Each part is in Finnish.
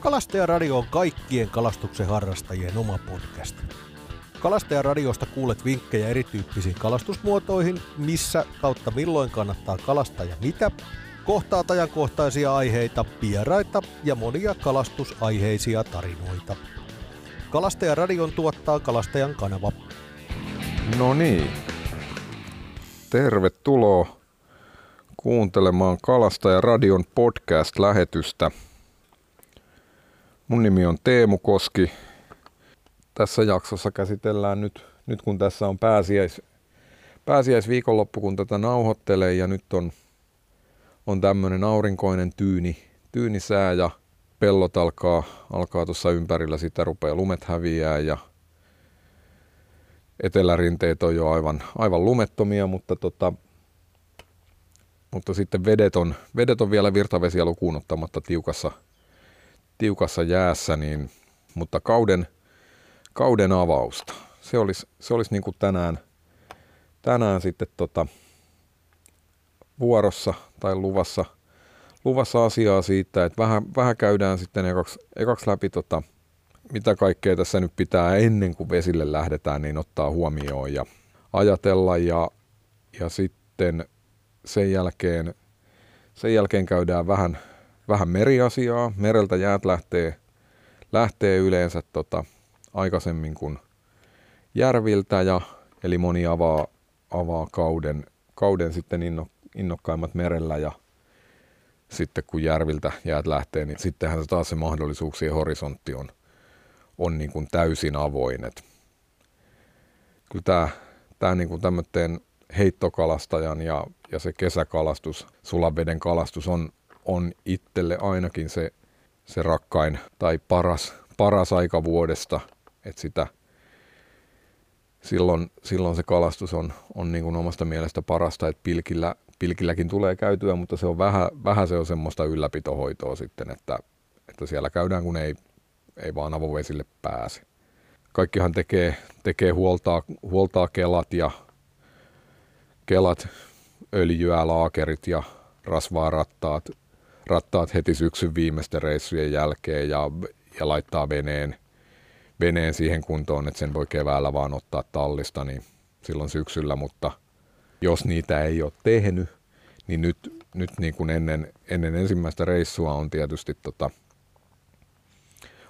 Kalastajaradio on kaikkien kalastuksen harrastajien oma podcast. Kalastajaradiosta kuulet vinkkejä erityyppisiin kalastusmuotoihin, missä kautta milloin kannattaa kalastaa ja mitä, kohtaat ajankohtaisia aiheita, vieraita ja monia kalastusaiheisia tarinoita. Kalastajaradion tuottaa Kalastajan kanava. No niin. Tervetuloa kuuntelemaan Kalastajaradion podcast-lähetystä. Mun nimi on Teemu Koski. Tässä jaksossa käsitellään nyt, nyt kun tässä on pääsiäis, pääsiäisviikonloppu, kun tätä nauhoittelee ja nyt on, on tämmöinen aurinkoinen tyyni, tyynisää ja pellot alkaa, alkaa tuossa ympärillä, sitä rupeaa lumet häviää ja etelärinteet on jo aivan, aivan lumettomia, mutta, tota, mutta sitten vedet on, vedet on vielä virtavesiä lukuun ottamatta tiukassa, tiukassa jäässä, niin, mutta kauden, kauden avausta. Se olisi, se olisi niin kuin tänään, tänään sitten tota, vuorossa tai luvassa, luvassa asiaa siitä, että vähän, vähän käydään sitten ekaksi, ekaksi läpi, tota, mitä kaikkea tässä nyt pitää ennen kuin vesille lähdetään, niin ottaa huomioon ja ajatella ja, ja sitten sen jälkeen, sen jälkeen käydään vähän, vähän meriasiaa. Mereltä jäät lähtee, lähtee yleensä tota, aikaisemmin kuin järviltä, ja, eli moni avaa, avaa kauden, kauden sitten inno, innokkaimmat merellä ja sitten kun järviltä jäät lähtee, niin sittenhän se taas se mahdollisuuksien horisontti on, on niin kuin täysin avoin. Et kyllä tämä, tämä niin kuin tämmöinen heittokalastajan ja, ja se kesäkalastus, sulaveden kalastus on, on itselle ainakin se, se rakkain tai paras, paras aika vuodesta, että sitä silloin, silloin se kalastus on, on niin kuin omasta mielestä parasta, että pilkillä, pilkilläkin tulee käytyä, mutta se on vähän, vähän se on semmoista ylläpitohoitoa sitten, että, että siellä käydään, kun ei, ei vaan avovesille pääse. Kaikkihan tekee, tekee huoltaa, huoltaa kelat ja kelat, öljyä, laakerit ja rasvaa rattaat, rattaat heti syksyn viimeisten reissujen jälkeen ja, ja laittaa veneen, veneen siihen kuntoon, että sen voi keväällä vaan ottaa tallista niin silloin syksyllä, mutta jos niitä ei ole tehnyt, niin nyt, nyt niin kuin ennen, ennen ensimmäistä reissua on tietysti tota,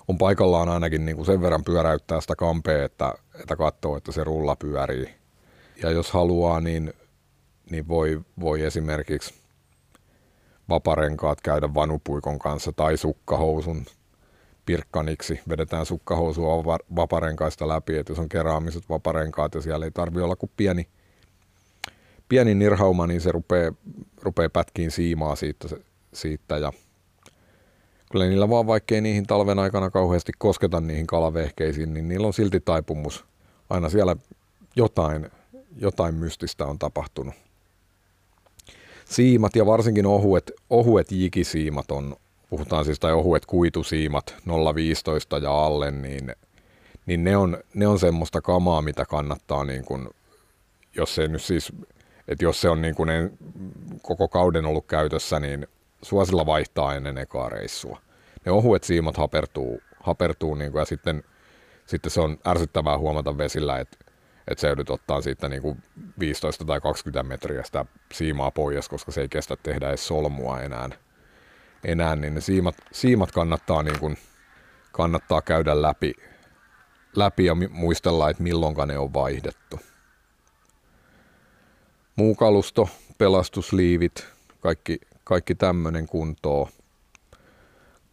on paikallaan ainakin niin kuin sen verran pyöräyttää sitä kampea, että, että katsoo, että se rulla pyörii. Ja jos haluaa, niin niin voi, voi esimerkiksi vaparenkaat käydä vanupuikon kanssa tai sukkahousun pirkkaniksi. Vedetään sukkahousua vaparenkaista läpi, että jos on keraamiset vaparenkaat ja siellä ei tarvi olla kuin pieni, pieni nirhauma, niin se rupeaa, rupeaa pätkiin siimaa siitä, siitä ja kyllä niillä vaan vaikkei niihin talven aikana kauheasti kosketa niihin kalavehkeisiin, niin niillä on silti taipumus. Aina siellä jotain, jotain mystistä on tapahtunut siimat ja varsinkin ohuet, ohuet jikisiimat on, puhutaan siis tai ohuet kuitusiimat 0,15 ja alle, niin, niin ne, on, ne on semmoista kamaa, mitä kannattaa niin kuin, jos se nyt siis, että jos se on niin kuin en, koko kauden ollut käytössä, niin suosilla vaihtaa ennen ekaa reissua. Ne ohuet siimat hapertuu, hapertuu niin kuin, ja sitten, sitten se on ärsyttävää huomata vesillä, että että se joudut ottaa siitä niin kuin 15 tai 20 metriä sitä siimaa pois, koska se ei kestä tehdä edes solmua enää. enää niin ne siimat, siimat kannattaa, niin kuin, kannattaa käydä läpi, läpi ja muistella, että milloinka ne on vaihdettu. Muu kalusto, pelastusliivit, kaikki, kaikki tämmöinen kuntoon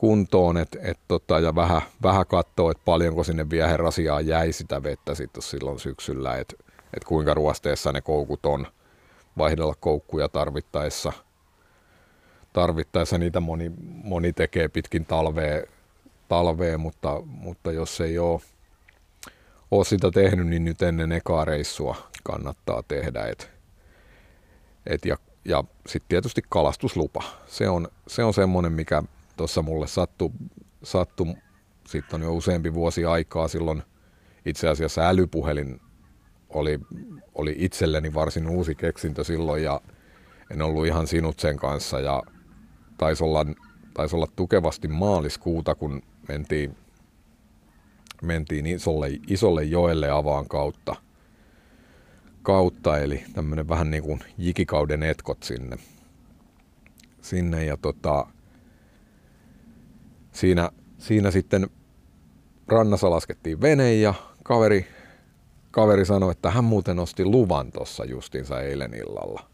kuntoon et, et tota, ja vähän, vähän katsoa, että paljonko sinne viehen rasiaan jäi sitä vettä sitten silloin syksyllä, että et kuinka ruosteessa ne koukut on, vaihdella koukkuja tarvittaessa. Tarvittaessa niitä moni, moni tekee pitkin talvea, talvea mutta, mutta jos ei ole, ole sitä tehnyt, niin nyt ennen ekaa reissua kannattaa tehdä. Et, et ja ja sitten tietysti kalastuslupa. Se on, se on semmoinen, mikä tuossa mulle sattui, sattu, sitten on jo useampi vuosi aikaa silloin itse asiassa älypuhelin oli, oli itselleni varsin uusi keksintö silloin ja en ollut ihan sinut sen kanssa ja taisi olla, taisi olla tukevasti maaliskuuta, kun mentiin, mentiin isolle, isolle joelle avaan kautta, kautta eli tämmöinen vähän niin kuin jikikauden etkot sinne. sinne ja tota, siinä, siinä sitten rannassa laskettiin vene ja kaveri, kaveri sanoi, että hän muuten osti luvan tuossa justinsa eilen illalla.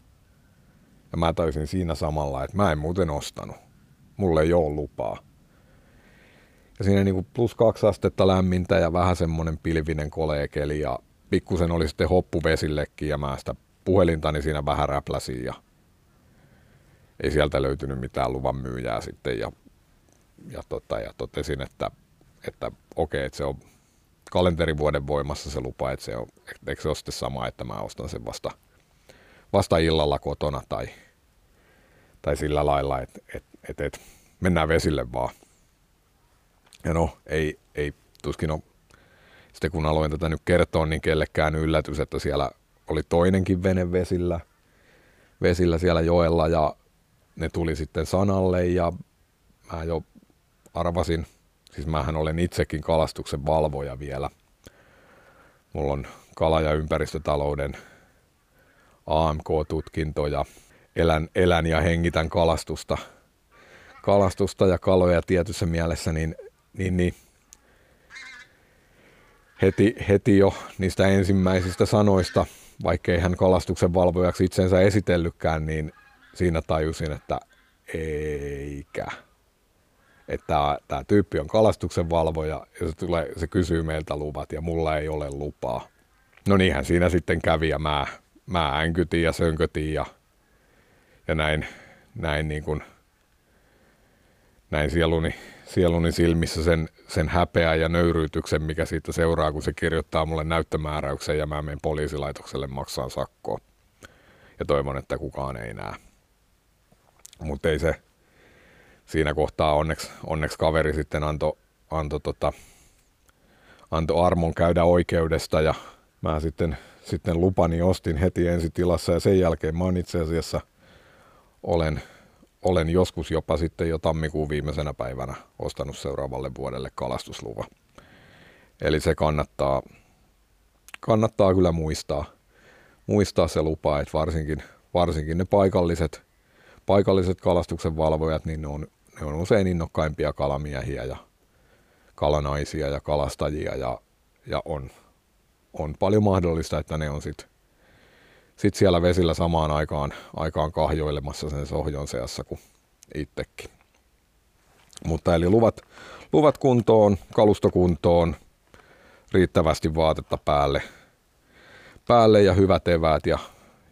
Ja mä taisin siinä samalla, että mä en muuten ostanut. Mulle ei ole lupaa. Ja siinä niinku plus kaksi astetta lämmintä ja vähän semmonen pilvinen koleekeli ja pikkusen oli sitten hoppu vesillekin ja mä sitä puhelintani siinä vähän räpläsin ja ei sieltä löytynyt mitään luvan myyjää sitten ja, ja, tota, ja totesin, että, että okei, että se on kalenterivuoden voimassa se lupa, että se on, eikö se ole sitten sama, että mä ostan sen vasta, vasta illalla kotona tai, tai sillä lailla, että et, et, et, mennään vesille vaan. Ja no, ei, ei tuskin ole, sitten kun aloin tätä nyt kertoa, niin kellekään yllätys, että siellä oli toinenkin vene vesillä, vesillä siellä joella ja ne tuli sitten sanalle ja mä jo arvasin, siis mähän olen itsekin kalastuksen valvoja vielä. Mulla on kala- ja ympäristötalouden AMK-tutkinto ja elän, elän ja hengitän kalastusta, kalastusta ja kaloja tietyssä mielessä, niin, niin, niin heti, heti jo niistä ensimmäisistä sanoista, vaikkei hän kalastuksen valvojaksi itsensä esitellykään, niin siinä tajusin, että eikä. Että tämä tyyppi on kalastuksen valvoja ja se, tulee, se kysyy meiltä luvat ja mulla ei ole lupaa. No niinhän siinä sitten kävi ja mä, mä änkytin ja sönkötin ja, ja näin, näin, niin kuin, näin sieluni, sieluni silmissä sen, sen häpeä ja nöyryytyksen, mikä siitä seuraa, kun se kirjoittaa mulle näyttömääräyksen ja mä menen poliisilaitokselle maksaan sakkoa. Ja toivon, että kukaan ei näe. Mutta ei se siinä kohtaa onneksi, onneksi kaveri sitten antoi anto, tota, anto armon käydä oikeudesta ja mä sitten, sitten lupani ostin heti ensi tilassa ja sen jälkeen mä oon itse asiassa olen, olen joskus jopa sitten jo tammikuun viimeisenä päivänä ostanut seuraavalle vuodelle kalastusluva. Eli se kannattaa, kannattaa kyllä muistaa, muistaa se lupa, että varsinkin, varsinkin ne paikalliset – paikalliset kalastuksen valvojat, niin ne on, ne on usein innokkaimpia kalamiehiä ja kalanaisia ja kalastajia ja, ja on, on paljon mahdollista, että ne on sitten sit siellä vesillä samaan aikaan, aikaan kahjoilemassa sen sohjon seassa kuin itsekin. Mutta eli luvat, luvat kuntoon, kalustokuntoon, riittävästi vaatetta päälle, päälle ja hyvät eväät ja,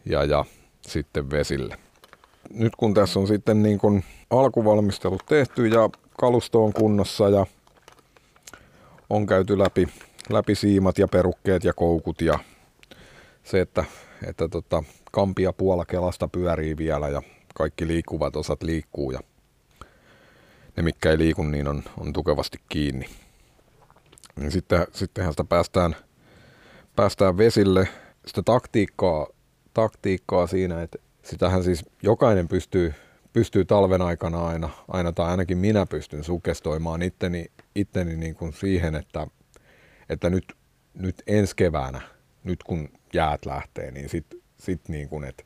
ja, ja sitten vesille nyt kun tässä on sitten niin kuin alkuvalmistelut tehty ja kalusto on kunnossa ja on käyty läpi, läpi siimat ja perukkeet ja koukut ja se, että, että tota, kampia puola kelasta pyörii vielä ja kaikki liikkuvat osat liikkuu ja ne, mitkä ei liiku, niin on, on tukevasti kiinni. Niin sitten, sittenhän sitä päästään, päästään vesille. Sitä taktiikkaa, taktiikkaa siinä, että sitähän siis jokainen pystyy, pystyy talven aikana aina, aina, tai ainakin minä pystyn sukestoimaan itteni, itteni niin kuin siihen, että, että nyt, nyt ensi keväänä, nyt kun jäät lähtee, niin sitten sit niin kuin, että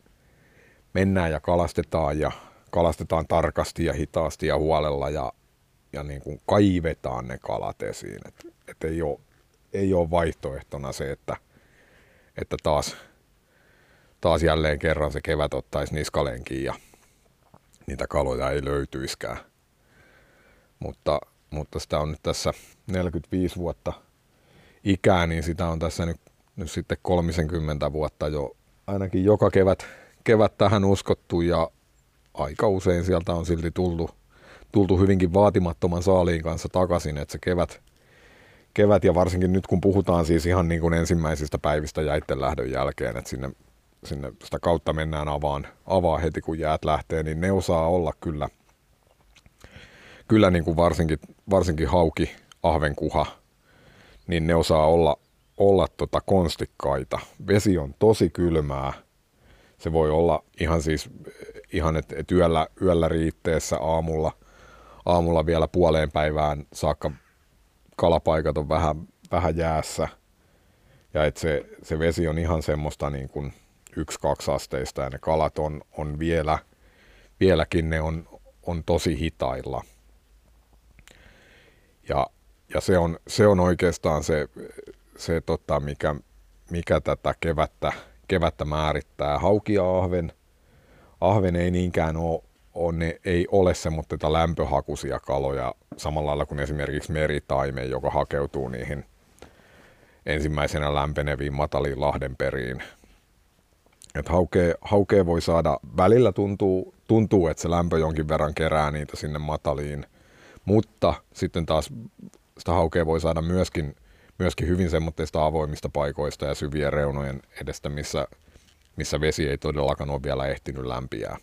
mennään ja kalastetaan ja kalastetaan tarkasti ja hitaasti ja huolella ja, ja niin kuin kaivetaan ne kalat esiin. Että et ei, ole, ei ole vaihtoehtona se, että, että taas taas jälleen kerran se kevät ottaisi niskalenkin ja niitä kaloja ei löytyiskään. Mutta, mutta sitä on nyt tässä 45 vuotta ikää, niin sitä on tässä nyt, nyt sitten 30 vuotta jo ainakin joka kevät, kevät tähän uskottu ja aika usein sieltä on silti tultu, tultu hyvinkin vaatimattoman saaliin kanssa takaisin, että se kevät, kevät ja varsinkin nyt kun puhutaan siis ihan niin kuin ensimmäisistä päivistä jäitten lähdön jälkeen, että sinne sinne sitä kautta mennään avaan, avaa heti kun jäät lähtee, niin ne osaa olla kyllä, kyllä niin kuin varsinkin, varsinkin hauki, ahvenkuha, niin ne osaa olla, olla tota konstikkaita. Vesi on tosi kylmää. Se voi olla ihan siis, ihan että et yöllä, yöllä riitteessä aamulla, aamulla vielä puoleen päivään saakka kalapaikat on vähän, vähän jäässä. Ja että se, se vesi on ihan semmoista niin kuin yksi-kaksi asteista ja ne kalat on, on vielä, vieläkin ne on, on tosi hitailla. Ja, ja se, on, se on oikeastaan se, se tota, mikä, mikä tätä kevättä, kevättä määrittää. Hauki ja ahven, ahven ei niinkään ole, on, ne ei ole semmoista lämpöhakuisia kaloja samalla lailla kuin esimerkiksi meritaime, joka hakeutuu niihin ensimmäisenä lämpeneviin mataliin lahdenperiin. Et haukea, haukea voi saada, välillä tuntuu, tuntuu, että se lämpö jonkin verran kerää niitä sinne mataliin, mutta sitten taas sitä haukea voi saada myöskin, myöskin hyvin semmoista avoimista paikoista ja syvien reunojen edestä, missä, missä vesi ei todellakaan ole vielä ehtinyt lämpiää.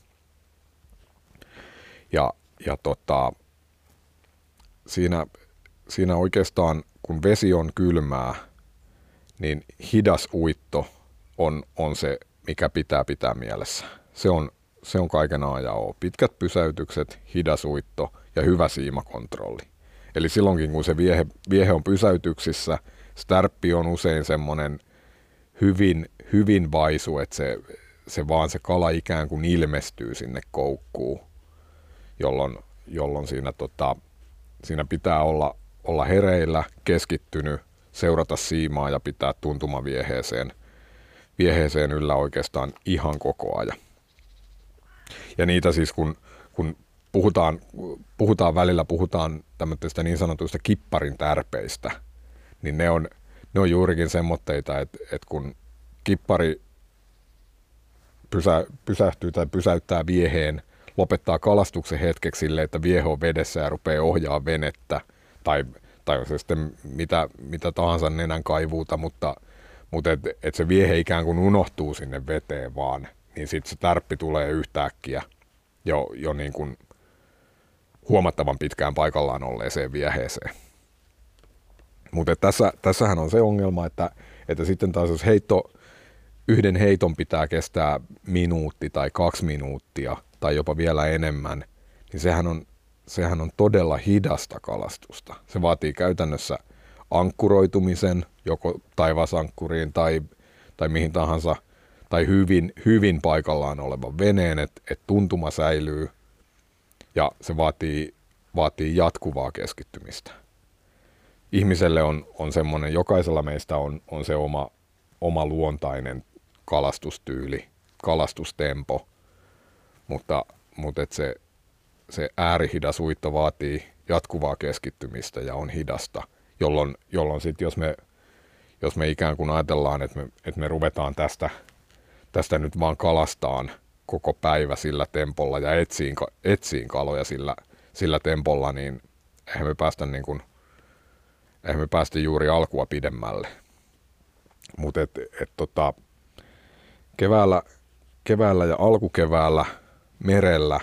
Ja, ja tota, siinä, siinä oikeastaan, kun vesi on kylmää, niin hidas uitto on, on se, mikä pitää pitää mielessä. Se on, se on kaiken A ja O. Pitkät pysäytykset, hidas uitto ja hyvä siimakontrolli. Eli silloinkin, kun se viehe, viehe on pysäytyksissä, stärppi on usein semmoinen hyvin, hyvin vaisu, että se, se vaan se kala ikään kuin ilmestyy sinne koukkuun, jolloin, jolloin siinä, tota, siinä pitää olla, olla hereillä, keskittynyt, seurata siimaa ja pitää tuntuma vieheeseen, vieheeseen yllä oikeastaan ihan koko ajan. Ja niitä siis kun, kun puhutaan, puhutaan välillä, puhutaan tämmöistä niin sanotuista kipparin tärpeistä, niin ne on, ne on juurikin semmoitteita, että, että kun kippari pysä, pysähtyy tai pysäyttää vieheen, lopettaa kalastuksen hetkeksi sille, että viehe on vedessä ja rupeaa ohjaa venettä, tai, tai se sitten mitä, mitä tahansa nenän kaivuuta, mutta, mutta et, et se viehe ikään kuin unohtuu sinne veteen vaan, niin sitten se tärppi tulee yhtäkkiä jo, jo niin kuin huomattavan pitkään paikallaan olleeseen vieheeseen. Mutta tässä, tässähän on se ongelma, että, että sitten taas jos heitto, yhden heiton pitää kestää minuutti tai kaksi minuuttia tai jopa vielä enemmän, niin sehän on, sehän on todella hidasta kalastusta. Se vaatii käytännössä ankkuroitumisen joko taivasankkuriin tai, tai mihin tahansa, tai hyvin, hyvin paikallaan olevan veneen, että et tuntuma säilyy ja se vaatii, vaatii jatkuvaa keskittymistä. Ihmiselle on, on semmoinen, jokaisella meistä on, on se oma, oma luontainen kalastustyyli, kalastustempo, mutta, mutta et se, se äärihidas uitto vaatii jatkuvaa keskittymistä ja on hidasta, jolloin, jolloin sitten jos me, jos me ikään kuin ajatellaan, että me, että me ruvetaan tästä, tästä nyt vaan kalastaan koko päivä sillä tempolla ja etsiin, etsiin kaloja sillä, sillä tempolla, niin eihän me päästä niin kuin, eihän me päästä juuri alkua pidemmälle. Mutta et, et tota, keväällä, keväällä ja alkukeväällä merellä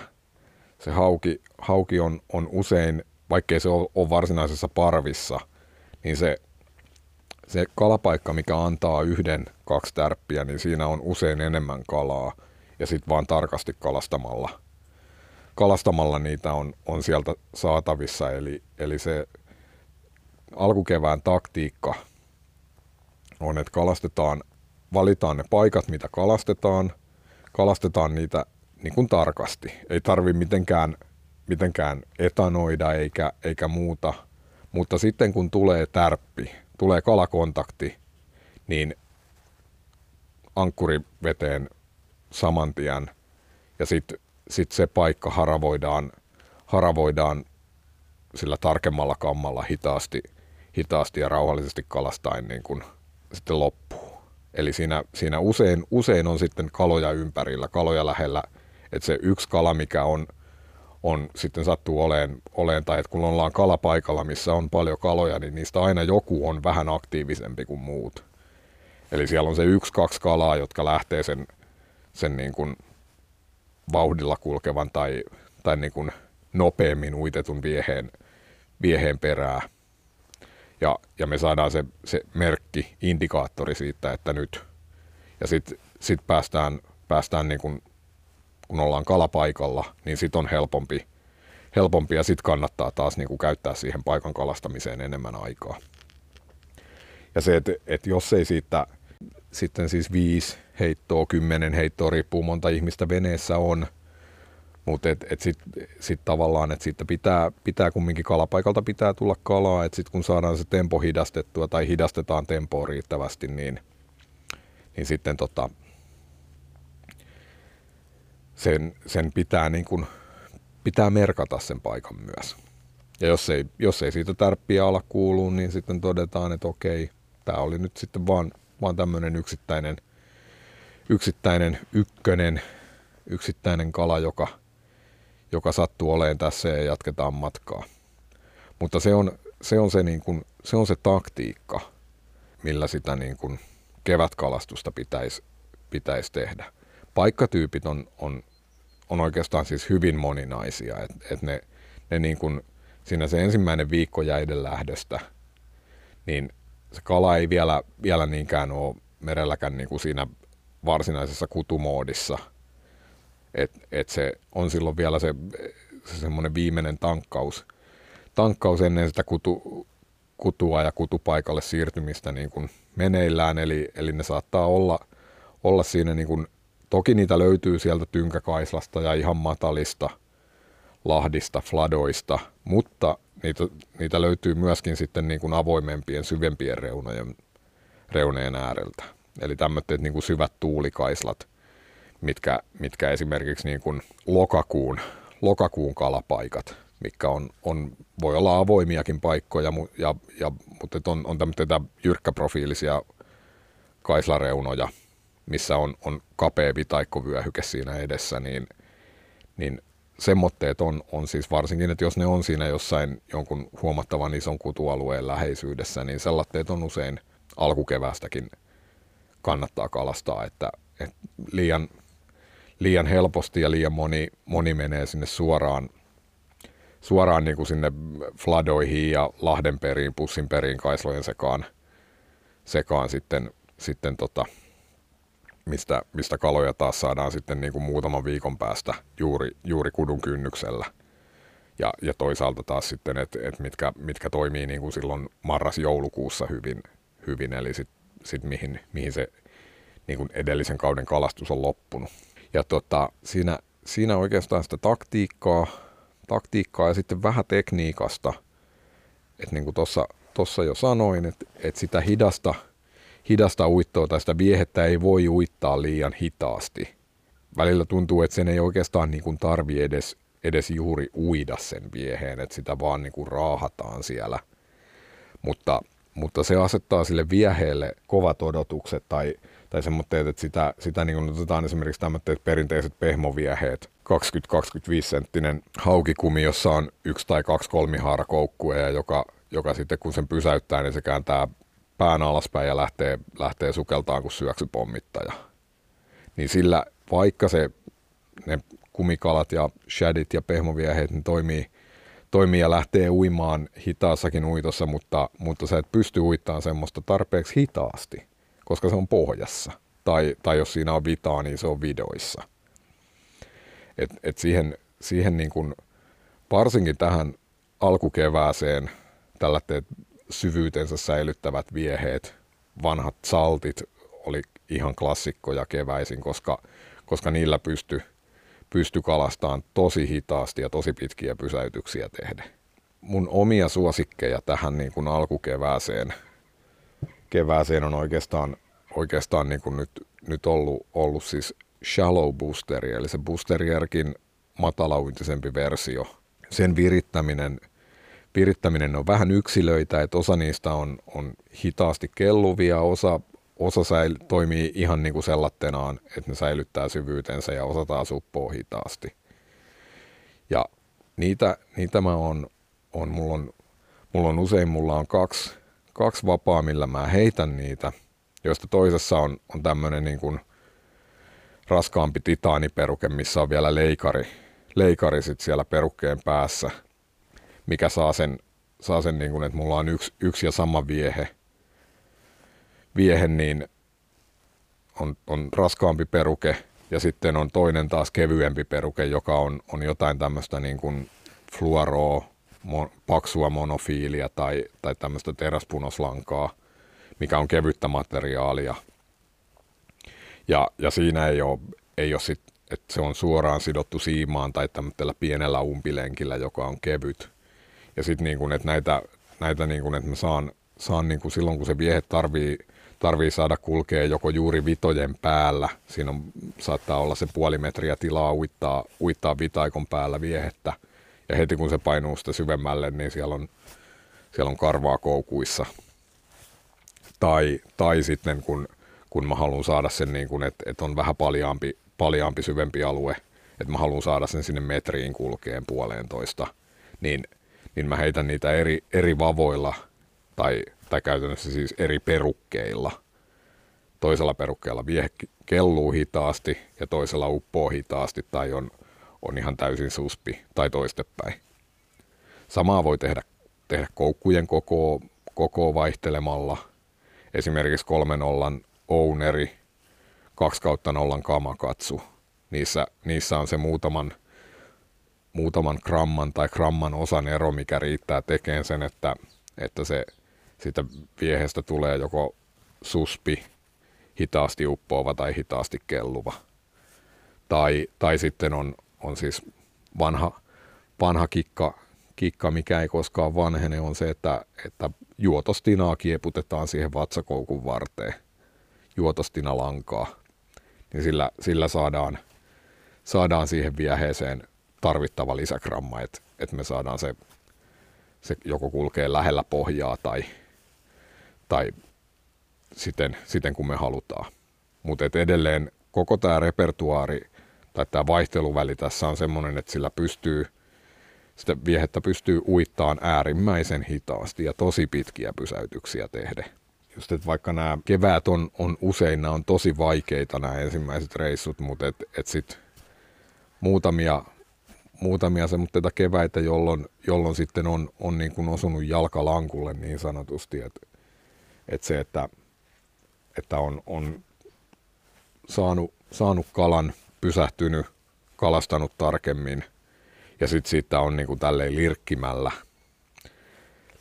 se hauki, hauki on, on usein, vaikkei se ole, varsinaisessa parvissa, niin se, se kalapaikka, mikä antaa yhden, kaksi tärppiä, niin siinä on usein enemmän kalaa – ja sitten vaan tarkasti kalastamalla, kalastamalla niitä on, on sieltä saatavissa. Eli, eli se alkukevään taktiikka on, että kalastetaan, valitaan ne paikat, mitä kalastetaan, kalastetaan niitä niin kuin tarkasti. Ei tarvi mitenkään, mitenkään etanoida eikä, eikä muuta, mutta sitten kun tulee tärppi, tulee kalakontakti, niin ankkuri veteen saman tien. Ja sitten sit se paikka haravoidaan, haravoidaan sillä tarkemmalla kammalla hitaasti, hitaasti ja rauhallisesti kalastain niin kuin sitten loppuu. Eli siinä, siinä usein, usein on sitten kaloja ympärillä, kaloja lähellä, että se yksi kala, mikä on, on sitten sattuu oleen, oleen tai että kun ollaan kalapaikalla, missä on paljon kaloja, niin niistä aina joku on vähän aktiivisempi kuin muut. Eli siellä on se yksi, kaksi kalaa, jotka lähtee sen sen niin kuin vauhdilla kulkevan tai, tai niin kuin nopeammin uitetun vieheen, vieheen perää. Ja, ja me saadaan se, se merkki, indikaattori siitä, että nyt. Ja sitten sit päästään, päästään niin kuin, kun ollaan kalapaikalla, niin sitten on helpompi, helpompi ja sitten kannattaa taas niin kuin käyttää siihen paikan kalastamiseen enemmän aikaa. Ja se, että, että jos ei siitä sitten siis viisi heittoa, kymmenen heittoa, riippuu monta ihmistä veneessä on, mutta et, et sitten sit tavallaan, että siitä pitää, pitää kumminkin kalapaikalta pitää tulla kalaa, että sitten kun saadaan se tempo hidastettua tai hidastetaan tempoa riittävästi, niin, niin sitten tota, sen, sen pitää, niin kun, pitää merkata sen paikan myös. Ja jos ei, jos ei siitä tärppiä ala kuuluu, niin sitten todetaan, että okei, tämä oli nyt sitten vaan, vaan tämmöinen yksittäinen, yksittäinen ykkönen, yksittäinen kala, joka, joka sattuu olemaan tässä ja jatketaan matkaa. Mutta se on se, on se, niin kuin, se, on se taktiikka, millä sitä niin kuin kevätkalastusta pitäisi pitäisi tehdä. Paikkatyypit on, on, on oikeastaan siis hyvin moninaisia, että et ne, ne niin kuin, siinä se ensimmäinen viikko jäiden lähdöstä, niin se kala ei vielä, vielä niinkään ole merelläkään niin kuin siinä varsinaisessa kutumoodissa. Et, et se on silloin vielä se, se semmoinen viimeinen tankkaus, tankkaus ennen sitä kutu, kutua ja kutupaikalle siirtymistä niin kuin meneillään. Eli, eli ne saattaa olla, olla siinä, niin kuin, toki niitä löytyy sieltä tynkäkaislasta ja ihan matalista lahdista, fladoista, mutta niitä, niitä löytyy myöskin sitten niin kuin avoimempien, syvempien reunojen, reuneen ääreltä. Eli tämmöiset niin kuin syvät tuulikaislat, mitkä, mitkä esimerkiksi niin kuin lokakuun, lokakuun kalapaikat, mikä on, on, voi olla avoimiakin paikkoja, ja, ja, mutta on, on tämmöisiä jyrkkäprofiilisia kaislareunoja, missä on, on kapea vitaikkovyöhyke siinä edessä, niin, niin semmoitteet on, on siis varsinkin, että jos ne on siinä jossain jonkun huomattavan ison kutualueen läheisyydessä, niin sellaiset on usein alkukevästäkin kannattaa kalastaa, että, että liian, liian helposti ja liian moni, moni menee sinne suoraan, suoraan niin kuin sinne fladoihin ja lahdenperiin, pussinperiin, kaislojen sekaan, sekaan sitten, sitten tota, mistä, mistä kaloja taas saadaan sitten niin kuin muutaman viikon päästä juuri, juuri kudun kynnyksellä. Ja, ja toisaalta taas sitten, että et mitkä, mitkä toimii niin kuin silloin marras-joulukuussa hyvin, hyvin eli sitten sit mihin, mihin se niin kuin edellisen kauden kalastus on loppunut. Ja tota, siinä, siinä oikeastaan sitä taktiikkaa, taktiikkaa ja sitten vähän tekniikasta, että niin kuin tuossa jo sanoin, että, että sitä hidasta – hidasta uittoa tai sitä viehettä ei voi uittaa liian hitaasti. Välillä tuntuu, että sen ei oikeastaan niin kuin tarvi edes, edes juuri uida sen vieheen, että sitä vaan niin kuin raahataan siellä. Mutta, mutta se asettaa sille vieheelle kovat odotukset tai, tai semmoitteet, että sitä, sitä niin kuin otetaan esimerkiksi tämmöiset perinteiset pehmovieheet, 20-25 senttinen haukikumi, jossa on yksi tai kaksi kolmihaarakoukkuja, joka, joka sitten kun sen pysäyttää, niin se kääntää pään alaspäin ja lähtee, lähtee sukeltaan kuin syöksypommittaja. Niin sillä, vaikka se, ne kumikalat ja shadit ja pehmovieheet niin toimii, toimii ja lähtee uimaan hitaassakin uitossa, mutta, mutta sä et pysty uittaan semmoista tarpeeksi hitaasti, koska se on pohjassa. Tai, tai jos siinä on vitaa, niin se on vidoissa. Et, et siihen, siihen niin kun, varsinkin tähän alkukevääseen tällä syvyytensä säilyttävät vieheet, vanhat saltit oli ihan klassikkoja keväisin, koska, koska niillä pysty, pysty kalastamaan tosi hitaasti ja tosi pitkiä pysäytyksiä tehdä. Mun omia suosikkeja tähän niin kuin alkukevääseen kevääseen on oikeastaan, oikeastaan niin kuin nyt, nyt ollut, ollut siis shallow boosteri, eli se boosterierkin matalauintisempi versio. Sen virittäminen – virittäminen on vähän yksilöitä, että osa niistä on, on hitaasti kelluvia, osa, osa säil, toimii ihan niin kuin sellattenaan, että ne säilyttää syvyytensä ja osa taas uppoo hitaasti. Ja niitä, niitä mä on, on, mulla on, mulla on usein, mulla on kaksi, kaksi vapaa, millä mä heitän niitä, joista toisessa on, on tämmöinen niin kuin raskaampi titaaniperuke, missä on vielä leikari, leikari sit siellä perukkeen päässä – mikä saa sen, saa sen niin kuin, että mulla on yksi, yksi ja sama viehe, viehe niin on, on raskaampi peruke ja sitten on toinen taas kevyempi peruke, joka on, on jotain tämmöistä niin kuin fluoroa, mo, paksua monofiilia tai, tai tämmöistä teräspunoslankaa, mikä on kevyttä materiaalia. Ja, ja siinä ei ole, ei ole sit, että se on suoraan sidottu siimaan tai tämmöisellä pienellä umpilenkillä, joka on kevyt. Ja sitten niin että näitä, näitä niin kuin, että mä saan, saan niin kuin silloin, kun se viehe tarvii tarvii saada kulkea joko juuri vitojen päällä. Siinä on, saattaa olla se puoli metriä tilaa uittaa, uittaa vitaikon päällä viehettä. Ja heti kun se painuu sitä syvemmälle, niin siellä on, siellä on karvaa koukuissa. Tai, tai sitten kun, kun mä haluan saada sen, niin kun, että, että on vähän paljaampi, paljaampi, syvempi alue, että mä haluan saada sen sinne metriin kulkeen puoleentoista, niin, niin mä heitän niitä eri, eri vavoilla tai tai käytännössä siis eri perukkeilla. Toisella perukkeella viehe kelluu hitaasti ja toisella uppoo hitaasti tai on, on ihan täysin suspi tai toistepäin. Samaa voi tehdä, tehdä koukkujen koko, koko vaihtelemalla. Esimerkiksi kolmen nollan owneri, 2 kautta nollan kamakatsu. Niissä, niissä on se muutaman, muutaman gramman tai gramman osan ero, mikä riittää tekemään sen, että, että se siitä viehestä tulee joko suspi, hitaasti uppoava tai hitaasti kelluva. Tai, tai sitten on, on siis vanha, vanha kikka, kikka, mikä ei koskaan vanhene, on se, että, että juotostinaa kieputetaan siihen vatsakoukun varteen. Juotostina lankaa. Niin sillä, sillä saadaan, saadaan siihen vieheeseen tarvittava lisägramma, että, että me saadaan se, se joko kulkee lähellä pohjaa tai, tai siten, siten kun me halutaan. Mutta edelleen koko tämä repertuaari tai tämä vaihteluväli tässä on semmoinen, että sillä pystyy, sitä viehettä pystyy uittaan äärimmäisen hitaasti ja tosi pitkiä pysäytyksiä tehdä. Just, että vaikka nämä keväät on, on usein, nämä on tosi vaikeita nämä ensimmäiset reissut, mutta et, et sit muutamia, muutamia semmoista keväitä, jolloin, jolloin sitten on, on niin kuin osunut jalkalankulle niin sanotusti, että että se, että, että on, on saanut, saanut kalan, pysähtynyt, kalastanut tarkemmin. Ja sitten siitä on niin kuin tälleen lirkkimällä,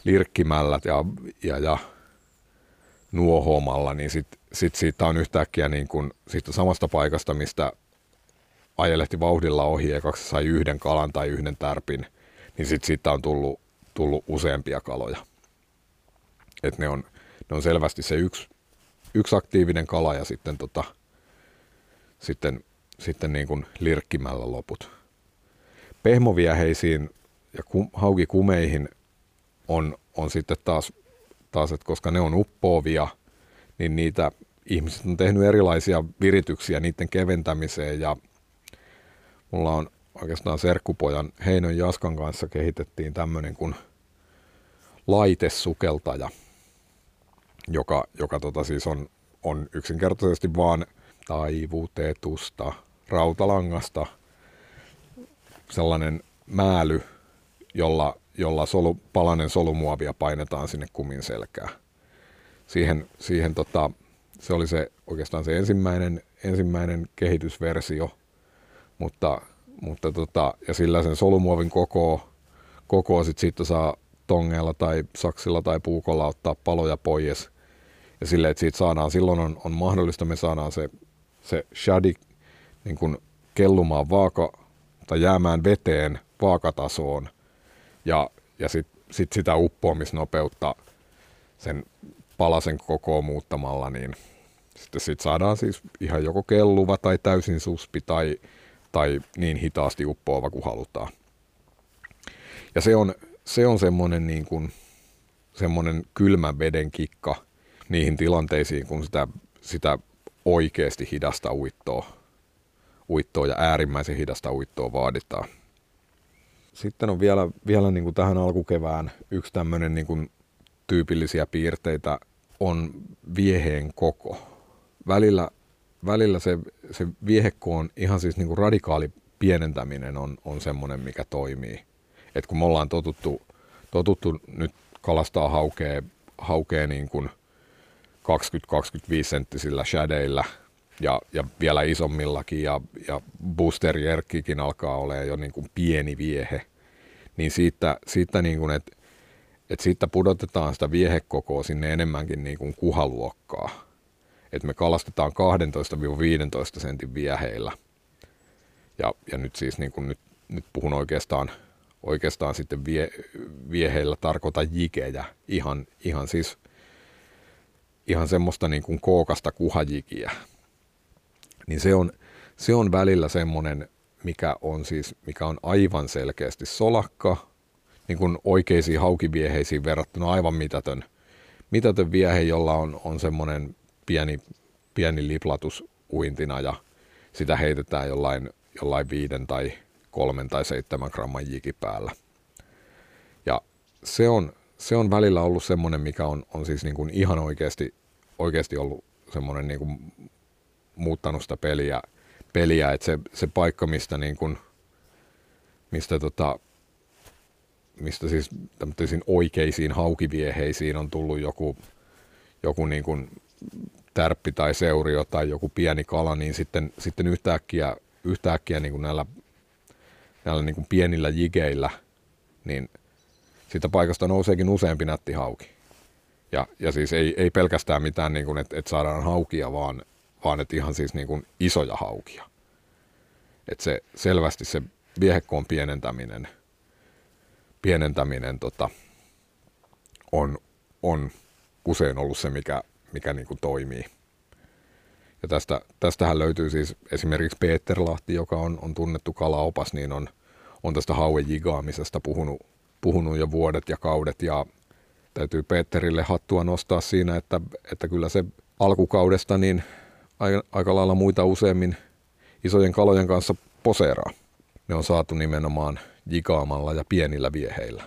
lirkkimällä ja, ja, ja nuohomalla, niin sitten sit siitä on yhtäkkiä niin kuin, siitä samasta paikasta, mistä ajelehti vauhdilla ohi ja kaksi sai yhden kalan tai yhden tärpin, niin sitten siitä on tullut, tullut useampia kaloja. Et ne on, ne on selvästi se yksi, yksi aktiivinen kala ja sitten, tota, sitten, sitten niin kuin lirkkimällä loput. Pehmovieheisiin ja kum, haukikumeihin on, on sitten taas, taas, että koska ne on uppoavia, niin niitä ihmiset on tehnyt erilaisia virityksiä niiden keventämiseen ja mulla on oikeastaan serkkupojan Heinon Jaskan kanssa kehitettiin tämmöinen kuin laitesukeltaja – joka, joka tota siis on, on yksinkertaisesti vaan taivutetusta rautalangasta sellainen määly, jolla, jolla solu, palanen solumuovia painetaan sinne kumin selkään. Siihen, siihen tota, se oli se oikeastaan se ensimmäinen, ensimmäinen kehitysversio, mutta, mutta tota, ja sillä sen solumuovin koko, koko sit siitä saa tongeella tai saksilla tai puukolla ottaa paloja pois. Ja silleen, että siitä saadaan, silloin on, on mahdollista, me saadaan se, se shadi niin kuin kellumaan vaaka tai jäämään veteen vaakatasoon. Ja, ja sitten sit sitä uppoamisnopeutta sen palasen koko muuttamalla, niin sitten sit saadaan siis ihan joko kelluva tai täysin suspi tai, tai niin hitaasti uppoava kuin halutaan. Ja se on, se on semmoinen, niin kuin, semmoinen kylmän veden kikka, niihin tilanteisiin, kun sitä, sitä oikeasti hidasta uittoa, uittoa ja äärimmäisen hidasta uittoa vaaditaan. Sitten on vielä, vielä niin kuin tähän alkukevään yksi tämmöinen niin kuin tyypillisiä piirteitä on vieheen koko. Välillä, välillä se, se viehekoon ihan siis niin kuin radikaali pienentäminen on, on semmoinen, mikä toimii. Et kun me ollaan totuttu, totuttu nyt kalastaa haukea, haukea niin kuin – 20-25 senttisillä shadeillä ja, ja vielä isommillakin ja, ja booster alkaa olla jo niin kuin pieni viehe, niin siitä, siitä niin kuin, että että siitä pudotetaan sitä viehekokoa sinne enemmänkin niin kuin kuhaluokkaa. Että me kalastetaan 12-15 sentin vieheillä. Ja, ja nyt siis niin kuin nyt, nyt puhun oikeastaan, oikeastaan sitten vie, vieheillä tarkoita jikejä. Ihan, ihan siis ihan semmoista niin kuin kookasta kuhajikiä. Niin se on, se on välillä semmoinen, mikä on siis, mikä on aivan selkeästi solakka, niin kuin oikeisiin haukivieheisiin verrattuna aivan mitätön, mitätön viehe, jolla on, on semmoinen pieni, pieni liplatus uintina ja sitä heitetään jollain, jollain viiden tai kolmen tai seitsemän gramman jiki päällä. Ja se on, se on välillä ollut semmoinen, mikä on, on siis niin kuin ihan oikeasti, oikeasti ollut semmoinen niin kuin muuttanut sitä peliä, peliä että se, se paikka, mistä, niin kuin, mistä tota, mistä siis oikeisiin haukivieheisiin on tullut joku, joku niin kuin tärppi tai seurio tai joku pieni kala, niin sitten, sitten yhtäkkiä, yhtäkkiä niin kuin näillä, näillä niin kuin pienillä jigeillä, niin siitä paikasta nouseekin useampi nätti hauki. Ja, ja siis ei, ei pelkästään mitään, niin kuin, että, että saadaan haukia, vaan, vaan että ihan siis niin kuin isoja haukia. Että se selvästi se viehekkoon pienentäminen – pienentäminen tota, on, on usein ollut se, mikä, mikä niin kuin toimii. Ja tästä, tästähän löytyy siis esimerkiksi Peter Lahti, joka on, on tunnettu kalaopas, niin on, on tästä hauen jigaamisesta puhunut, puhunut jo vuodet ja kaudet ja täytyy Peterille hattua nostaa siinä, että, että kyllä se alkukaudesta niin aika, aika lailla muita useammin isojen kalojen kanssa poseeraa. Ne on saatu nimenomaan jigaamalla ja pienillä vieheillä.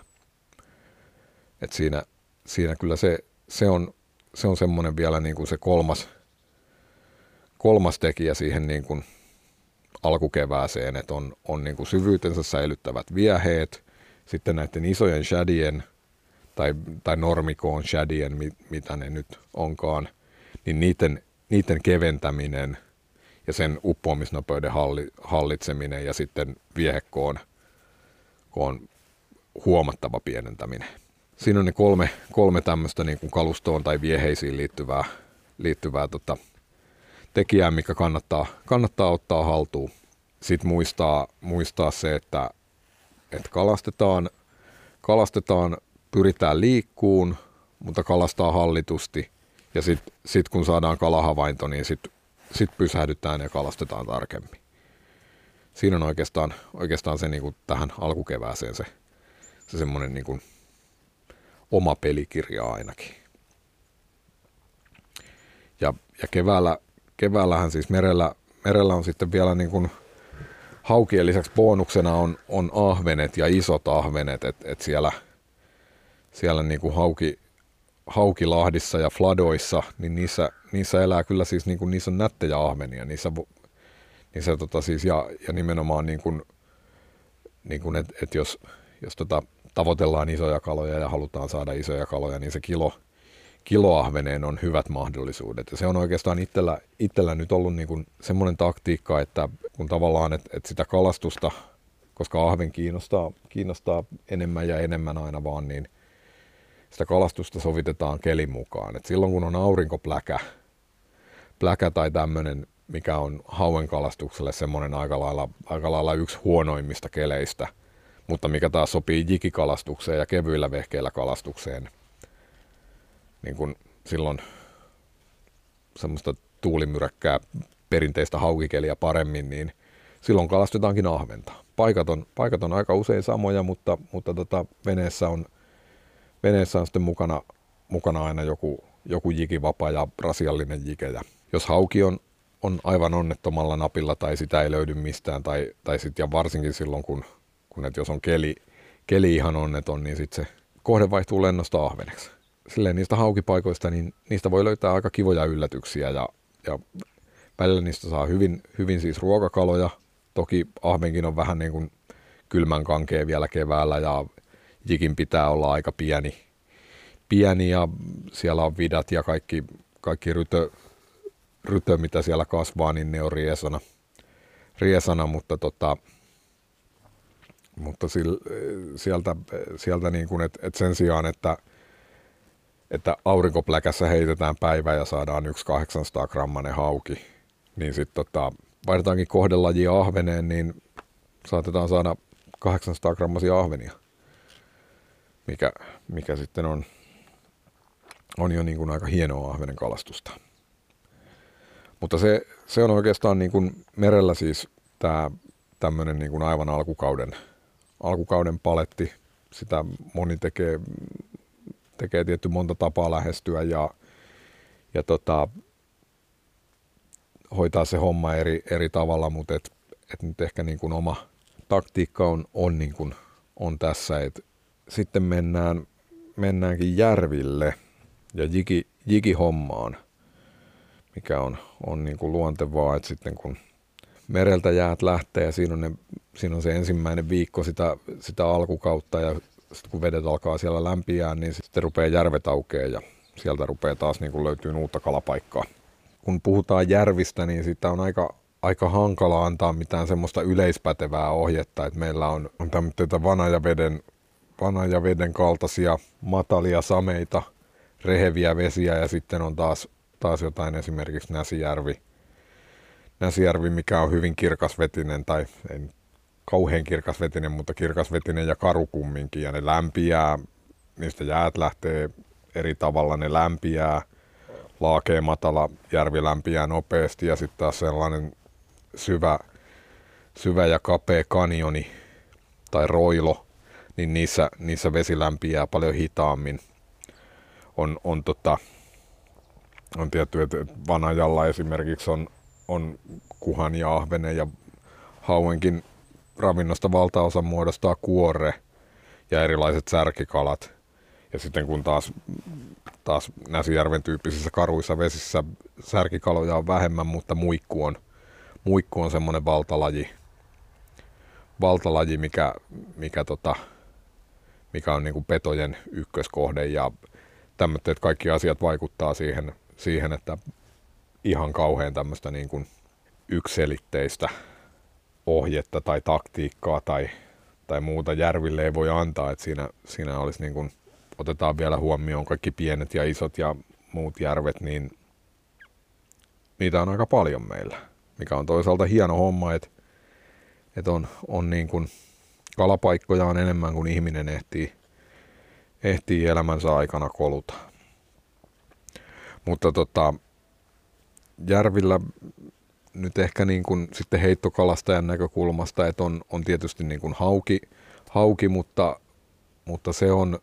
Et siinä, siinä kyllä se, se on, se on semmoinen vielä niin kuin se kolmas, kolmas tekijä siihen niin kuin alkukevääseen, että on, on niin kuin syvyytensä säilyttävät vieheet, sitten näiden isojen shadien tai, tai normikoon shadien, mit, mitä ne nyt onkaan, niin niiden, niiden keventäminen ja sen uppoamisnopeuden halli, hallitseminen ja sitten viehekoon on huomattava pienentäminen. Siinä on ne kolme, kolme tämmöistä niin kuin kalustoon tai vieheisiin liittyvää, liittyvää tota, tekijää, mikä kannattaa, kannattaa ottaa haltuun. Sitten muistaa, muistaa se, että, että kalastetaan, kalastetaan, pyritään liikkuun, mutta kalastaa hallitusti. Ja sitten sit kun saadaan kalahavainto, niin sitten sit pysähdytään ja kalastetaan tarkemmin siinä on oikeastaan, oikeastaan se niin kuin tähän alkukevääseen se, se semmoinen niin kuin oma pelikirja ainakin. Ja, ja keväällä, keväällähän siis merellä, merellä on sitten vielä niin kuin haukien lisäksi bonuksena on, on ahvenet ja isot ahvenet, että et siellä, siellä niin kuin hauki, haukilahdissa ja fladoissa, niin niissä, niissä elää kyllä siis, niin kuin, niissä on nättejä ahvenia, niissä se tota siis, ja, ja nimenomaan niin kuin, niin kuin että et jos, jos tota, tavoitellaan isoja kaloja ja halutaan saada isoja kaloja, niin se kilo, kiloahveneen on hyvät mahdollisuudet. Ja se on oikeastaan itsellä, itsellä nyt ollut niin kuin semmoinen taktiikka, että kun tavallaan, että, että sitä kalastusta, koska ahven kiinnostaa, kiinnostaa enemmän ja enemmän aina vaan, niin sitä kalastusta sovitetaan kelin mukaan. Et silloin kun on aurinkopläkä pläkä tai tämmöinen mikä on hauen kalastukselle semmoinen aika lailla, aika lailla yksi huonoimmista keleistä, mutta mikä taas sopii jikikalastukseen ja kevyillä vehkeillä kalastukseen. Niin kun silloin semmoista tuulimyräkkää perinteistä haukikeliä paremmin, niin silloin kalastetaankin ahventa. Paikat on, paikat on aika usein samoja, mutta, mutta tota, veneessä, on, veneessä on sitten mukana, mukana aina joku, joku jikivapa ja rasiallinen jike. Ja jos hauki on on aivan onnettomalla napilla tai sitä ei löydy mistään, tai, tai sit, ja varsinkin silloin, kun, kun et jos on keli, keli ihan onneton, niin sitten se kohde vaihtuu lennosta ahveneksi. Silleen niistä haukipaikoista, niin niistä voi löytää aika kivoja yllätyksiä, ja, ja välillä niistä saa hyvin, hyvin siis ruokakaloja. Toki ahvenkin on vähän niin kuin kylmän kankea vielä keväällä, ja jikin pitää olla aika pieni, pieni ja siellä on vidat ja kaikki, kaikki rytö, rytö, mitä siellä kasvaa, niin ne on riesana, riesana mutta, tota, mutta sieltä, sieltä niin kuin, että et sen sijaan, että, että aurinkopläkässä heitetään päivä ja saadaan yksi 800 grammanen hauki, niin sitten tota, vaihdetaankin kohdelajia ahveneen, niin saatetaan saada 800 grammasia ahvenia, mikä, mikä sitten on, on jo niin kuin aika hienoa ahvenen kalastusta. Mutta se, se on oikeastaan niin kuin merellä siis tämä tämmöinen niin kuin aivan alkukauden, alkukauden paletti. Sitä moni tekee, tekee tietty monta tapaa lähestyä ja, ja tota, hoitaa se homma eri, eri tavalla, mutta et, et nyt ehkä niin kuin oma taktiikka on, on, niin kuin, on tässä, että sitten mennään, mennäänkin järville ja jiki, jikihommaan, mikä on, on niin kuin luontevaa, että sitten kun mereltä jäät lähtee ja siinä on, ne, siinä on se ensimmäinen viikko sitä, sitä alkukautta ja sitten kun vedet alkaa siellä lämpiää, niin sitten rupeaa järvet aukeaa ja sieltä rupeaa taas niin löytyy uutta kalapaikkaa. Kun puhutaan järvistä, niin sitä on aika, aika hankala antaa mitään semmoista yleispätevää ohjetta, että meillä on, on tämmöitä vanajaveden, vanajaveden kaltaisia matalia sameita, reheviä vesiä ja sitten on taas, taas jotain esimerkiksi Näsijärvi, Näsijärvi, mikä on hyvin kirkasvetinen tai ei kauhean kirkasvetinen, mutta kirkasvetinen ja karu kumminkin. Ja ne lämpiää, niistä jäät lähtee eri tavalla, ne lämpiää, laakee matala järvi lämpiää nopeasti. Ja sitten taas sellainen syvä, syvä ja kapea kanjoni tai roilo, niin niissä, niissä vesi lämpiää paljon hitaammin. On, on, tota, on tietty, että Vanajalla esimerkiksi on, on kuhan ja ahvenen ja hauenkin ravinnosta valtaosa muodostaa kuore ja erilaiset särkikalat. Ja sitten kun taas, taas Näsijärven tyyppisissä karuissa vesissä särkikaloja on vähemmän, mutta muikku on, muikku on semmoinen valtalaji, valtalaji mikä, mikä, tota, mikä on niinku petojen ykköskohde ja tämmöiset kaikki asiat vaikuttaa siihen, siihen että ihan kauhean tämmöistä niin kuin ykselitteistä ohjetta tai taktiikkaa tai, tai muuta järville ei voi antaa. Että siinä, siinä olisi niin kuin, otetaan vielä huomioon kaikki pienet ja isot ja muut järvet, niin niitä on aika paljon meillä. Mikä on toisaalta hieno homma, että, että on, on niin kuin, kalapaikkoja on enemmän kuin ihminen ehtii, ehtii elämänsä aikana koluta. Mutta tota, järvillä nyt ehkä niin kuin sitten heittokalastajan näkökulmasta, että on, on tietysti niin kuin hauki, hauki mutta, mutta se, on,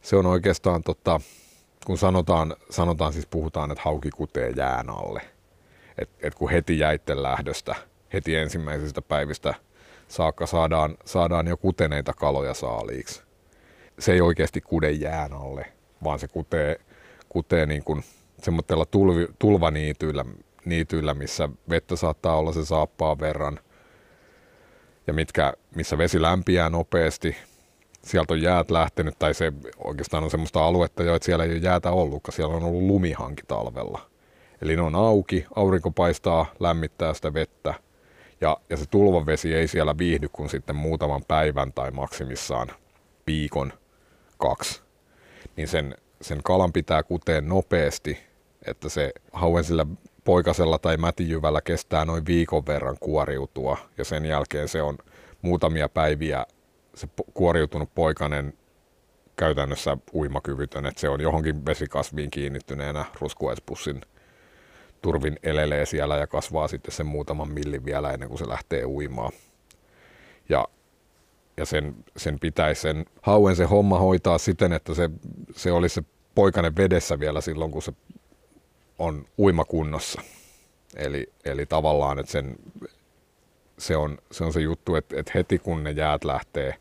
se on oikeastaan, tota, kun sanotaan, sanotaan siis puhutaan, että hauki kutee jään alle. Et, et kun heti jäitten lähdöstä, heti ensimmäisistä päivistä saakka saadaan, saadaan jo kuteneita kaloja saaliiksi. Se ei oikeasti kude jään alle, vaan se kutee, kutee niin kuin semmoisella tulvi, tulvaniityillä, niityillä, missä vettä saattaa olla se saappaan verran ja mitkä, missä vesi lämpiää nopeasti. Sieltä on jäät lähtenyt, tai se oikeastaan on semmoista aluetta jo, että siellä ei ole jäätä ollutkaan. Siellä on ollut lumihanki talvella. Eli ne on auki, aurinko paistaa, lämmittää sitä vettä. Ja, ja se tulvavesi ei siellä viihdy kuin sitten muutaman päivän tai maksimissaan viikon, kaksi. Niin sen, sen kalan pitää kuteen nopeasti, että se hauen sillä poikasella tai mätijyvällä kestää noin viikon verran kuoriutua ja sen jälkeen se on muutamia päiviä se kuoriutunut poikanen käytännössä uimakyvytön, että se on johonkin vesikasviin kiinnittyneenä ruskuaispussin turvin elelee siellä ja kasvaa sitten sen muutaman millin vielä ennen kuin se lähtee uimaan. Ja, ja sen, sen pitäisi sen hauen se homma hoitaa siten, että se, se olisi se poikainen vedessä vielä silloin, kun se on uimakunnossa. Eli, eli tavallaan, että sen, se, on, se on se juttu, että, että heti kun ne jäät lähtee,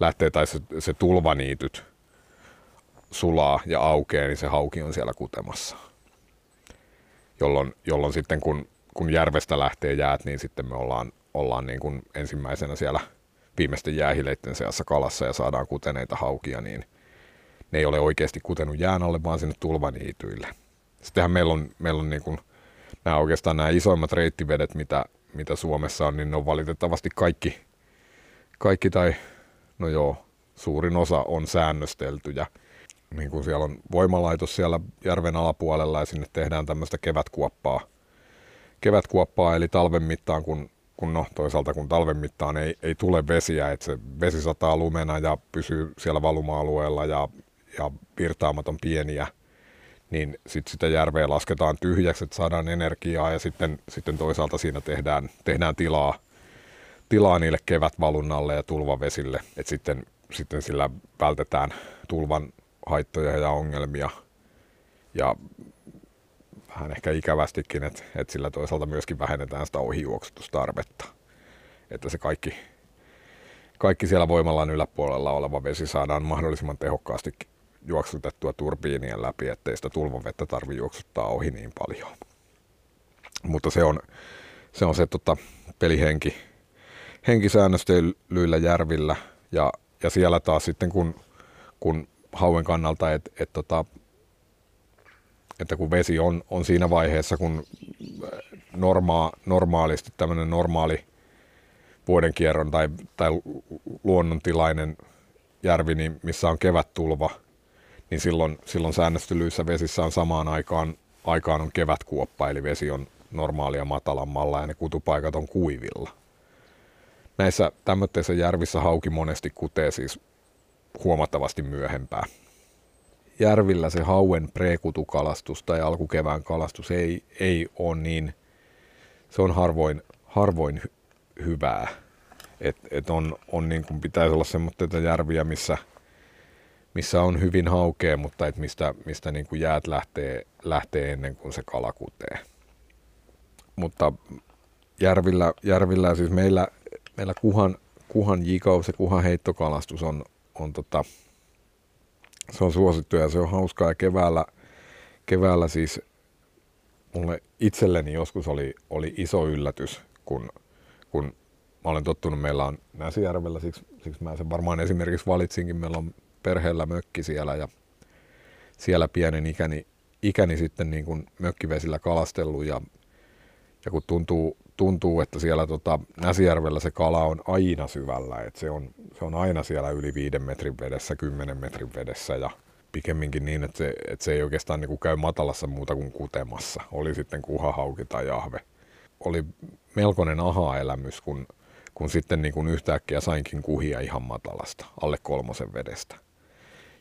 lähtee tai se, se tulvaniityt sulaa ja aukeaa, niin se hauki on siellä kutemassa. Jolloin, jolloin sitten kun, kun järvestä lähtee jäät, niin sitten me ollaan, ollaan niin kuin ensimmäisenä siellä viimeisten jäähileiden seassa kalassa ja saadaan kuteneita haukia, niin ne ei ole oikeasti kutenut jään alle, vaan sinne tulvaniityille. Sittenhän meillä on, meillä on niin kuin, nämä oikeastaan nämä isoimmat reittivedet, mitä, mitä Suomessa on, niin ne on valitettavasti kaikki, kaikki tai no joo, suurin osa on säännösteltyjä. Niin kuin siellä on voimalaitos siellä järven alapuolella ja sinne tehdään tämmöistä kevätkuoppaa. Kevätkuoppaa eli talven mittaan, kun, kun no toisaalta kun talven mittaan ei, ei tule vesiä, että se vesi sataa lumena ja pysyy siellä valuma-alueella ja, ja virtaamat on pieniä, niin sitten sitä järveä lasketaan tyhjäksi, että saadaan energiaa ja sitten, sitten toisaalta siinä tehdään, tehdään tilaa, tilaa niille kevätvalunnalle ja tulvavesille, että sitten, sitten sillä vältetään tulvan haittoja ja ongelmia. Ja vähän ehkä ikävästikin, että, että sillä toisaalta myöskin vähennetään sitä ohijuoksutustarvetta. Että se kaikki, kaikki siellä voimallaan yläpuolella oleva vesi saadaan mahdollisimman tehokkaasti juoksutettua turbiinien läpi, ettei sitä tulvavettä tarvitse juoksuttaa ohi niin paljon. Mutta se on se, on se tota, pelihenki henkisäännöstelyillä järvillä ja, ja siellä taas sitten kun, kun hauen kannalta, että et, tota, että kun vesi on, on siinä vaiheessa, kun normaa, normaalisti tämmöinen normaali vuodenkierron tai, tai luonnontilainen järvi, niin missä on kevättulva, niin silloin, silloin säännöstelyissä vesissä on samaan aikaan, aikaan on kevätkuoppa, eli vesi on normaalia matalammalla ja ne kutupaikat on kuivilla. Näissä tämmöisissä järvissä hauki monesti kutee siis huomattavasti myöhempää. Järvillä se hauen prekutukalastus tai alkukevään kalastus ei, ei ole niin, se on harvoin, harvoin hy- hyvää. Et, et on, on niin kuin pitäisi olla semmoista järviä, missä, missä on hyvin haukea, mutta et mistä, mistä niin kuin jäät lähtee, lähtee ennen kuin se kala kutee. Mutta järvillä, järvillä siis meillä, meillä kuhan, kuhan jikaus ja kuhan heittokalastus on, on tota, se on suosittu ja se on hauskaa. Ja keväällä, keväällä siis mulle itselleni joskus oli, oli iso yllätys, kun, kun mä olen tottunut, meillä on Näsijärvellä, siksi, siksi mä sen varmaan esimerkiksi valitsinkin, meillä on perheellä mökki siellä ja siellä pienen ikäni, ikäni sitten niin kuin mökkivesillä kalastellut ja, ja kun tuntuu, tuntuu, että siellä tota, Näsijärvellä se kala on aina syvällä, että se on, se on aina siellä yli viiden metrin vedessä, kymmenen metrin vedessä ja pikemminkin niin, että se, että se ei oikeastaan niin kuin käy matalassa muuta kuin kutemassa, oli sitten kuhahauki tai ahve. Oli melkoinen aha-elämys, kun, kun sitten niin kuin yhtäkkiä sainkin kuhia ihan matalasta, alle kolmosen vedestä.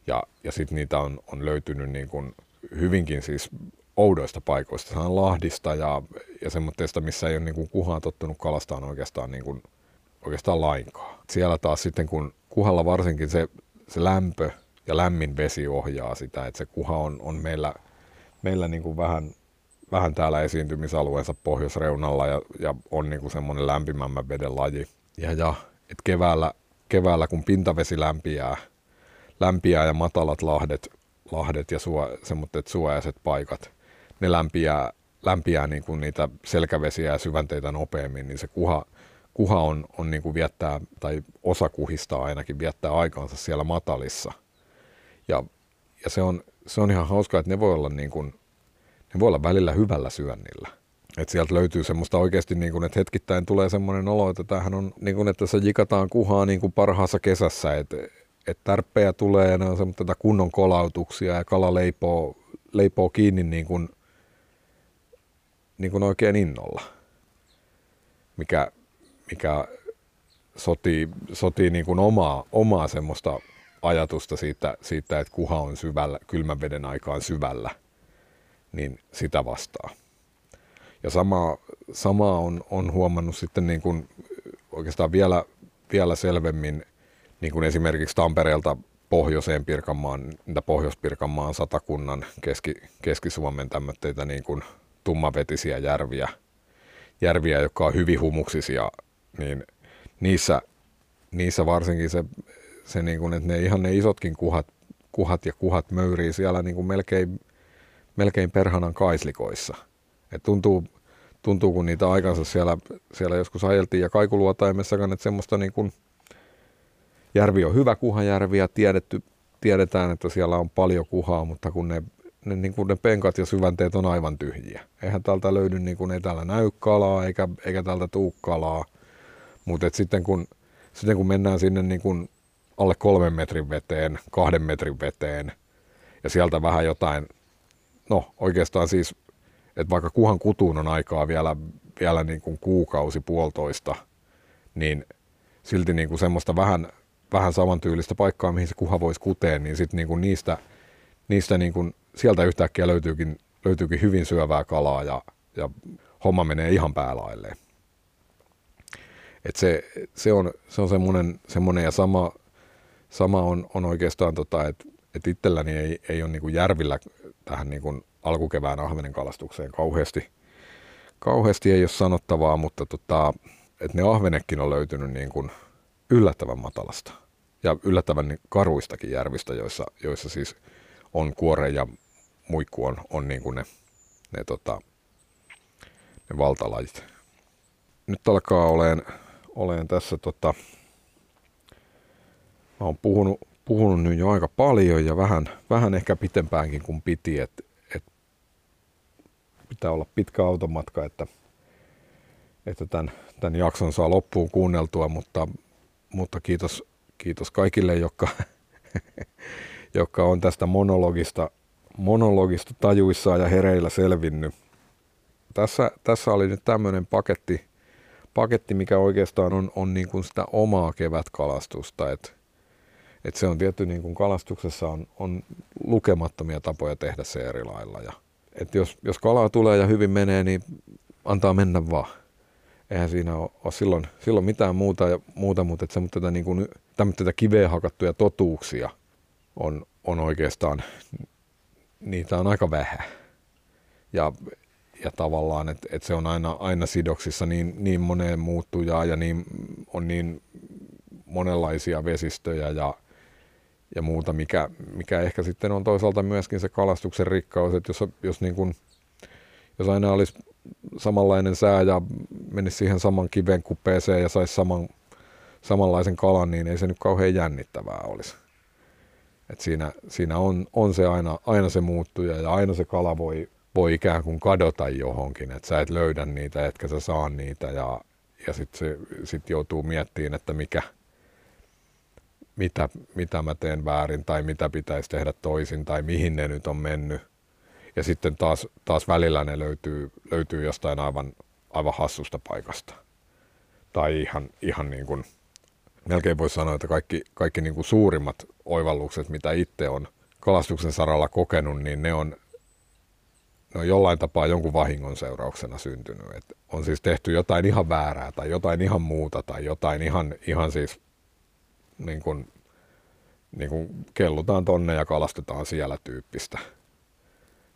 Ja, ja sitten niitä on, on löytynyt niin kuin hyvinkin siis oudoista paikoista, sehän Lahdista ja, ja semmoista, missä ei ole niin kuin kuhaan tottunut kalastaan oikeastaan, niin kuin, oikeastaan lainkaan. Siellä taas sitten, kun kuhalla varsinkin se, se lämpö ja lämmin vesi ohjaa sitä, että se kuha on, on meillä, meillä niin kuin vähän, vähän täällä esiintymisalueensa pohjoisreunalla ja, ja on niin kuin semmoinen lämpimämmän veden laji. Ja, ja että keväällä, keväällä, kun pintavesi lämpiää, lämpiää ja matalat lahdet, lahdet ja suo, semmoiset suojaiset paikat, ne lämpiää, lämpiää niin kuin niitä selkävesiä ja syvänteitä nopeammin, niin se kuha, kuha on, on niin kuin viettää, tai osa kuhista ainakin viettää aikaansa siellä matalissa. Ja, ja se, on, se on ihan hauskaa, että ne voi olla, niin kuin, ne voi olla välillä hyvällä syönnillä. Että sieltä löytyy semmoista oikeasti, niin kuin, että hetkittäin tulee semmoinen olo, että tämähän on, niin kuin, että se jikataan kuhaa niin kuin parhaassa kesässä, että että tärppejä tulee ja ne on semmoista kunnon kolautuksia ja kala leipoo, leipoo kiinni niin kuin niin kuin oikein innolla, mikä, mikä sotii, sotii niin kuin omaa, omaa semmoista ajatusta siitä, siitä, että kuha on syvällä, kylmän veden aikaan syvällä, niin sitä vastaa. Ja sama, sama on, on huomannut sitten niin kuin oikeastaan vielä, vielä selvemmin niin kuin esimerkiksi Tampereelta pohjoiseen Pirkanmaan, Pohjois-Pirkanmaan satakunnan keski, Keski-Suomen tämmöitä niin kuin tummavetisiä järviä, järviä, jotka on hyvin humuksisia, niin niissä, niissä varsinkin se, se niin kuin, että ne ihan ne isotkin kuhat, kuhat ja kuhat möyrii siellä niin kuin melkein, melkein perhanan kaislikoissa. Et tuntuu, tuntuu, kun niitä aikansa siellä, siellä joskus ajeltiin ja kaikuluotaimessakaan, että semmoista niin kuin, järvi on hyvä kuhajärvi ja tiedetty, tiedetään, että siellä on paljon kuhaa, mutta kun ne ne, niin kuin ne penkat ja syvänteet on aivan tyhjiä. Eihän täältä löydy, niin kuin, ei täällä näy kalaa eikä, eikä täältä tuu kalaa. Mutta sitten kun sitten kun mennään sinne niin kuin alle kolmen metrin veteen, kahden metrin veteen ja sieltä vähän jotain, no oikeastaan siis, että vaikka kuhan kutuun on aikaa vielä, vielä niin kuin kuukausi puolitoista, niin silti niin kuin semmoista vähän, vähän samantyylistä paikkaa, mihin se kuha voisi kuteen, niin sitten niin kuin niistä, niistä niin kuin, sieltä yhtäkkiä löytyykin, löytyykin hyvin syövää kalaa ja, ja homma menee ihan päälailleen. Et se, se, on, se on semmoinen, semmoinen ja sama, sama on, on oikeastaan, tota, että et itselläni ei, ei ole niinku järvillä tähän niinku alkukevään ahvenen kalastukseen kauheasti, kauheasti ei ole sanottavaa, mutta tota, että ne ahvenekin on löytynyt niinku yllättävän matalasta ja yllättävän karuistakin järvistä, joissa, joissa siis on kuore ja muikku on, on niinku ne, ne, tota, ne valtalajit. Nyt alkaa olemaan olen tässä tota, mä oon puhunut, puhunut nyt jo aika paljon ja vähän, vähän ehkä pitempäänkin kuin piti, että et pitää olla pitkä automatka, että, että tämän, tämän jakson saa loppuun kuunneltua, mutta, mutta kiitos, kiitos kaikille, jotka, jotka on tästä monologista, monologista tajuissaan ja hereillä selvinnyt. Tässä, tässä oli nyt tämmöinen paketti, paketti, mikä oikeastaan on, on niin kuin sitä omaa kevätkalastusta. Et, et se on tietty niin kuin kalastuksessa on, on lukemattomia tapoja tehdä se eri lailla. Ja, et jos, jos kalaa tulee ja hyvin menee, niin antaa mennä vaan. Eihän siinä ole, ole silloin, silloin mitään muuta, ja, muuta mutta että tätä, niin kuin, tätä kiveen hakattuja totuuksia on, on oikeastaan, niitä on aika vähän. Ja ja tavallaan, että, että se on aina, aina sidoksissa niin, niin moneen muuttujaa ja niin, on niin monenlaisia vesistöjä ja, ja muuta, mikä, mikä ehkä sitten on toisaalta myöskin se kalastuksen rikkaus, että jos, jos, niin kuin, jos aina olisi samanlainen sää ja menisi siihen saman kiven kupeeseen ja saisi saman, samanlaisen kalan, niin ei se nyt kauhean jännittävää olisi. Et siinä siinä on, on se aina, aina se muuttuja ja aina se kala voi, voi ikään kuin kadota johonkin, että sä et löydä niitä, etkä sä saa niitä ja, ja sitten sit joutuu miettimään, että mikä, mitä, mitä mä teen väärin tai mitä pitäisi tehdä toisin tai mihin ne nyt on mennyt. Ja sitten taas, taas välillä ne löytyy, löytyy jostain aivan, aivan hassusta paikasta. Tai ihan, ihan niin kuin, melkein voisi sanoa, että kaikki, kaikki niin kuin suurimmat oivallukset, mitä itse on kalastuksen saralla kokenut, niin ne on, ne on jollain tapaa jonkun vahingon seurauksena syntynyt. Et on siis tehty jotain ihan väärää tai jotain ihan muuta tai jotain ihan, ihan siis niin kuin, niin kuin kellutaan tonne ja kalastetaan siellä tyyppistä.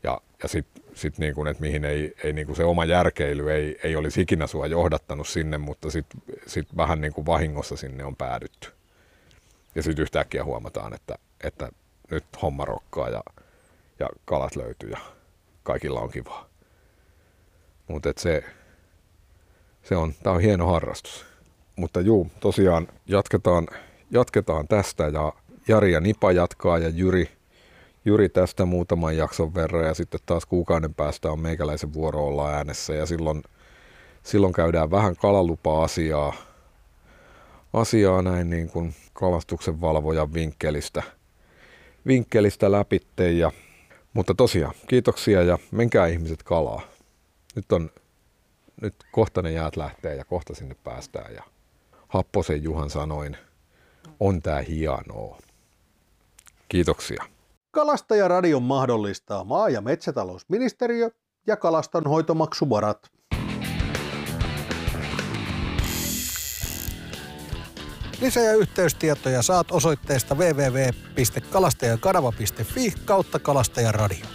Ja, ja sitten sit niin kuin, että mihin ei, ei niin kuin se oma järkeily ei, ei olisi ikinä sua johdattanut sinne, mutta sitten sit vähän niin kuin vahingossa sinne on päädytty. Ja sitten yhtäkkiä huomataan, että, että nyt homma rokkaa ja, ja kalat löytyy ja kaikilla on kivaa. Mutta se, se on, tää on hieno harrastus. Mutta juu, tosiaan jatketaan, jatketaan tästä ja Jari ja Nipa jatkaa ja Jyri, Jyri tästä muutaman jakson verran ja sitten taas kuukauden päästä on meikäläisen vuoro olla äänessä ja silloin, silloin käydään vähän kalalupa-asiaa asiaa näin niin kuin kalastuksen valvojan vinkkelistä, vinkkelistä läpitte ja mutta tosiaan, kiitoksia ja menkää ihmiset kalaa. Nyt on, nyt kohta ne jäät lähtee ja kohta sinne päästään ja Happosen Juhan sanoin, on tää hienoa. Kiitoksia. Kalastajaradion mahdollistaa maa- ja metsätalousministeriö ja kalastonhoitomaksuvarat. Lisä- ja yhteystietoja saat osoitteesta www.kalastajakanava.fi kautta kalastajaradio.